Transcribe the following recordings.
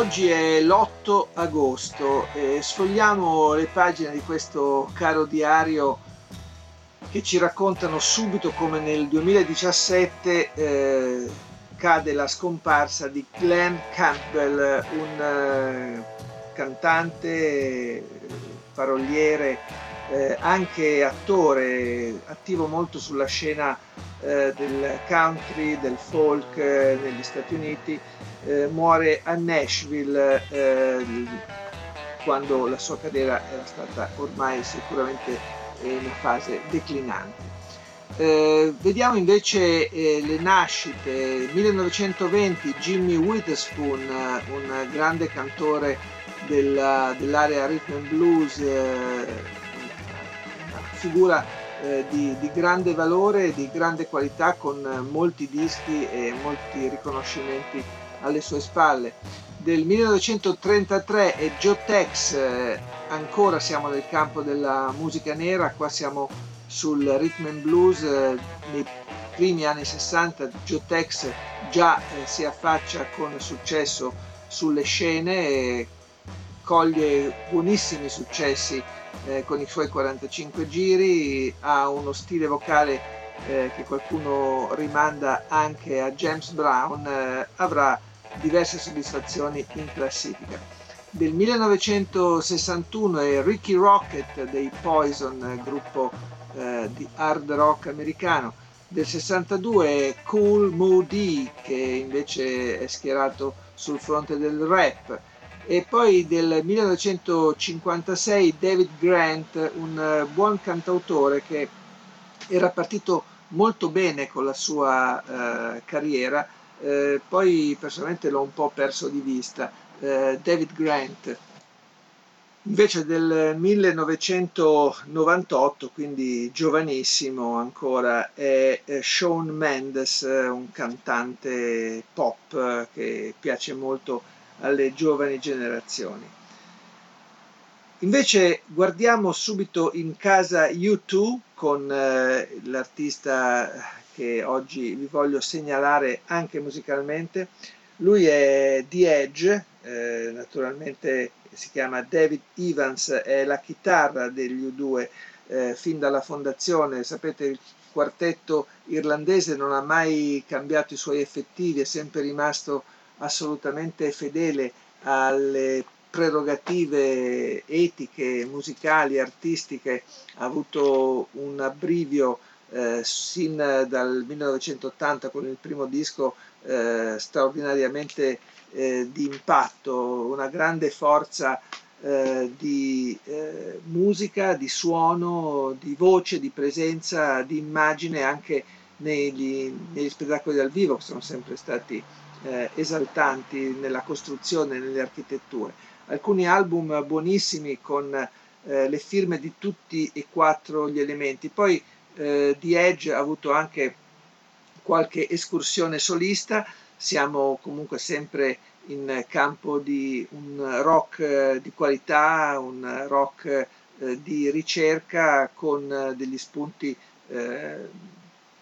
Oggi è l'8 agosto e sfogliamo le pagine di questo caro diario che ci raccontano subito come nel 2017 eh, cade la scomparsa di Glenn Campbell, un eh, cantante, paroliere, eh, anche attore, attivo molto sulla scena eh, del country, del folk eh, negli Stati Uniti eh, muore a Nashville eh, quando la sua carriera era stata ormai sicuramente in una fase declinante. Vediamo invece le nascite. 1920 Jimmy Witherspoon, un grande cantore della, dell'area rhythm and blues, una figura eh, di, di, grande valore, di grande qualità, con molti dischi e molti riconoscimenti alle sue spalle. Del 1933 è Joe Tex, eh, ancora siamo nel campo della musica nera, qua siamo sul rhythm and blues, eh, nei primi anni 60 Joe Tex già eh, si affaccia con successo sulle scene e coglie buonissimi successi eh, con i suoi 45 giri, ha uno stile vocale eh, che qualcuno rimanda anche a James Brown, eh, avrà diverse soddisfazioni in classifica. Del 1961 è Ricky Rocket dei Poison, gruppo eh, di hard rock americano. Del 62 è Cool Moody che invece è schierato sul fronte del rap. E poi del 1956 David Grant, un buon cantautore che era partito molto bene con la sua eh, carriera, eh, poi personalmente l'ho un po' perso di vista, eh, David Grant. Invece del 1998, quindi giovanissimo ancora, è Shawn Mendes, un cantante pop che piace molto alle giovani generazioni. Invece guardiamo subito in casa U2 con eh, l'artista che oggi vi voglio segnalare anche musicalmente. Lui è The Edge, eh, naturalmente si chiama David Evans, è la chitarra degli U2 eh, fin dalla fondazione. Sapete, il quartetto irlandese non ha mai cambiato i suoi effettivi, è sempre rimasto assolutamente fedele alle prerogative etiche, musicali, artistiche, ha avuto un abbrivio eh, sin dal 1980 con il primo disco eh, straordinariamente eh, di impatto, una grande forza eh, di eh, musica, di suono, di voce, di presenza, di immagine anche negli, negli spettacoli dal vivo che sono sempre stati eh, esaltanti nella costruzione, nelle architetture. Alcuni album buonissimi con le firme di tutti e quattro gli elementi. Poi eh, The Edge ha avuto anche qualche escursione solista, siamo comunque sempre in campo di un rock eh, di qualità, un rock eh, di ricerca con eh, degli spunti eh,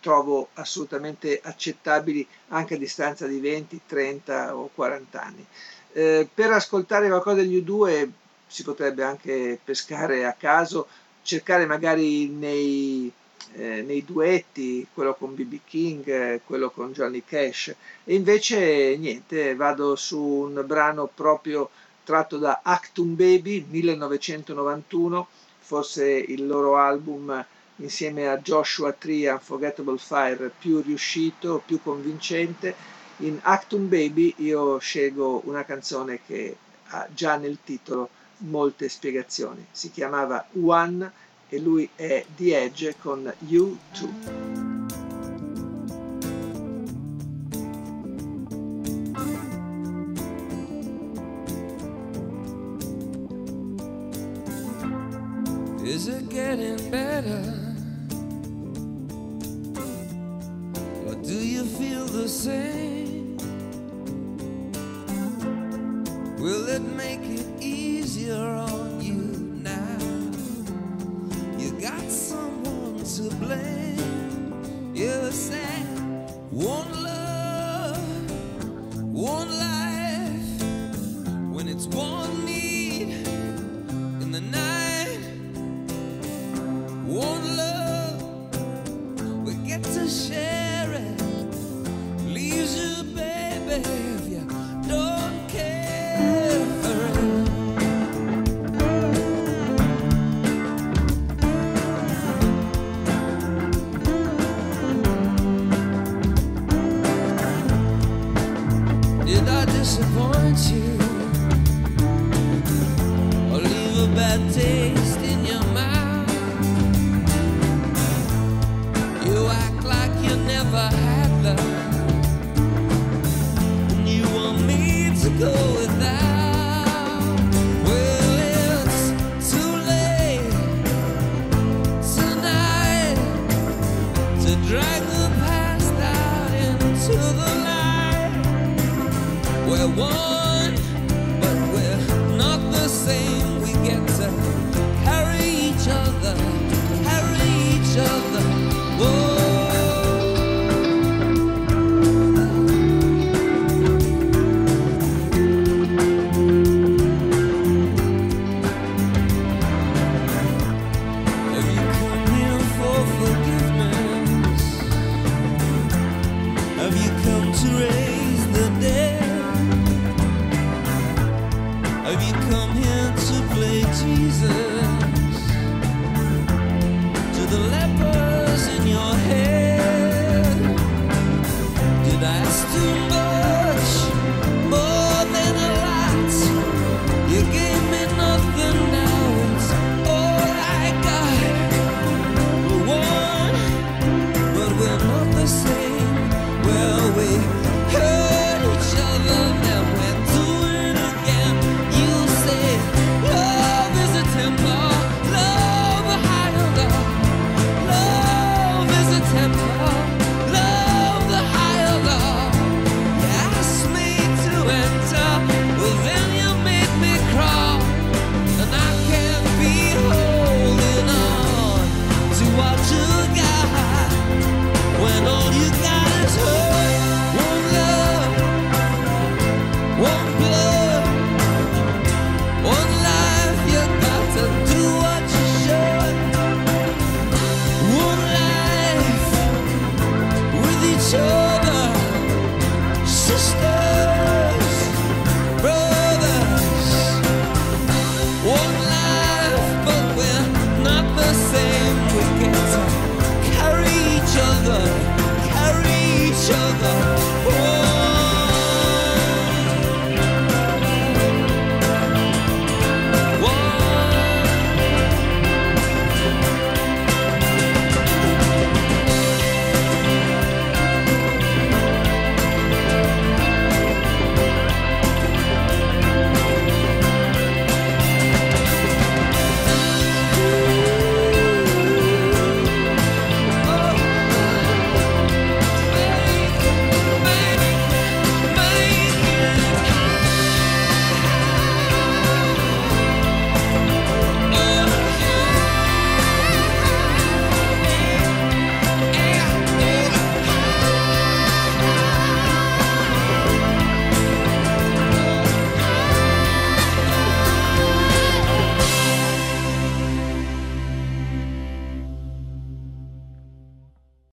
trovo assolutamente accettabili anche a distanza di 20, 30 o 40 anni. Eh, per ascoltare qualcosa degli U2 si potrebbe anche pescare a caso, cercare magari nei eh, nei duetti, quello con BB King, quello con Johnny Cash. E invece niente, vado su un brano proprio tratto da Actum Baby 1991, forse il loro album insieme a Joshua Tree Tria, Unforgettable Fire, più riuscito, più convincente. In Actum Baby io scelgo una canzone che ha già nel titolo molte spiegazioni. Si chiamava One e lui è The Edge con U2. Is it getting better? disappoint you or leave a bad taste in your mouth. You act like you never had love. Well, one. Jesus. temple.